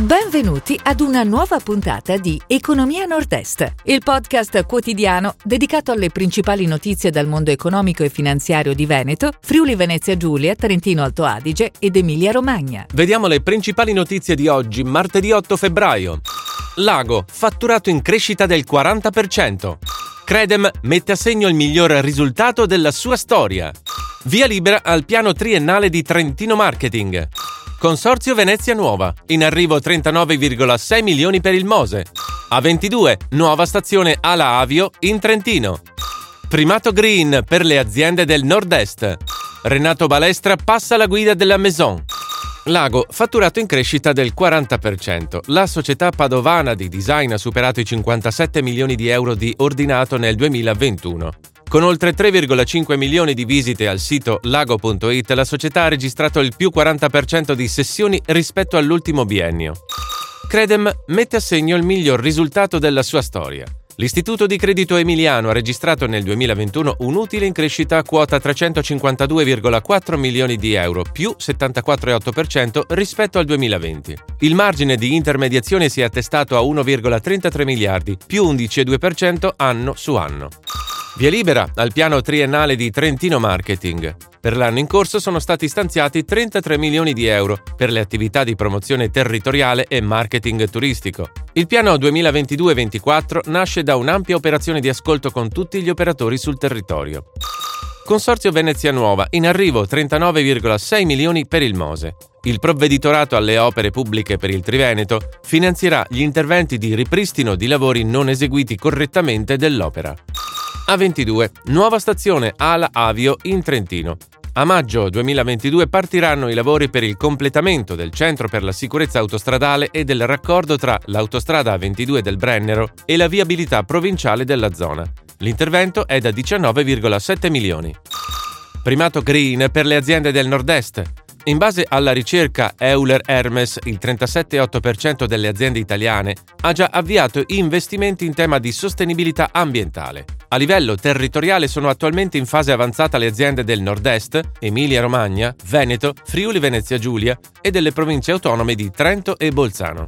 Benvenuti ad una nuova puntata di Economia Nord-Est, il podcast quotidiano dedicato alle principali notizie dal mondo economico e finanziario di Veneto, Friuli Venezia Giulia, Trentino Alto Adige ed Emilia Romagna. Vediamo le principali notizie di oggi, martedì 8 febbraio. Lago, fatturato in crescita del 40%. Credem mette a segno il miglior risultato della sua storia. Via libera al piano triennale di Trentino Marketing. Consorzio Venezia Nuova. In arrivo 39,6 milioni per il Mose. A22, nuova stazione Ala Avio in Trentino. Primato Green per le aziende del Nord-Est. Renato Balestra passa la guida della Maison. Lago, fatturato in crescita del 40%. La società padovana di design ha superato i 57 milioni di euro di ordinato nel 2021. Con oltre 3,5 milioni di visite al sito lago.it, la società ha registrato il più 40% di sessioni rispetto all'ultimo biennio. Credem mette a segno il miglior risultato della sua storia. L'Istituto di Credito Emiliano ha registrato nel 2021 un utile in crescita a quota 352,4 milioni di euro, più 74,8% rispetto al 2020. Il margine di intermediazione si è attestato a 1,33 miliardi, più 11,2% anno su anno. Via libera al piano triennale di Trentino Marketing. Per l'anno in corso sono stati stanziati 33 milioni di euro per le attività di promozione territoriale e marketing turistico. Il piano 2022-24 nasce da un'ampia operazione di ascolto con tutti gli operatori sul territorio. Consorzio Venezia Nuova, in arrivo 39,6 milioni per il Mose. Il provveditorato alle opere pubbliche per il Triveneto finanzierà gli interventi di ripristino di lavori non eseguiti correttamente dell'opera. A22, nuova stazione Ala Avio in Trentino. A maggio 2022 partiranno i lavori per il completamento del Centro per la sicurezza autostradale e del raccordo tra l'autostrada A22 del Brennero e la viabilità provinciale della zona. L'intervento è da 19,7 milioni. Primato green per le aziende del nord-est. In base alla ricerca Euler Hermes, il 37,8% delle aziende italiane ha già avviato investimenti in tema di sostenibilità ambientale. A livello territoriale sono attualmente in fase avanzata le aziende del Nord-Est, Emilia-Romagna, Veneto, Friuli-Venezia Giulia e delle province autonome di Trento e Bolzano.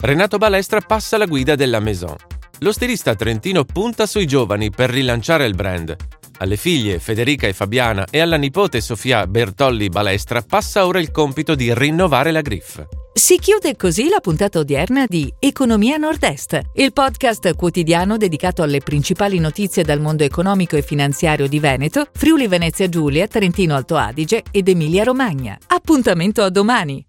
Renato Balestra passa la guida della Maison. Lo stilista trentino punta sui giovani per rilanciare il brand. Alle figlie Federica e Fabiana e alla nipote Sofia Bertolli Balestra passa ora il compito di rinnovare la Griff. Si chiude così la puntata odierna di Economia Nord-Est, il podcast quotidiano dedicato alle principali notizie dal mondo economico e finanziario di Veneto, Friuli Venezia Giulia, Trentino Alto Adige ed Emilia Romagna. Appuntamento a domani!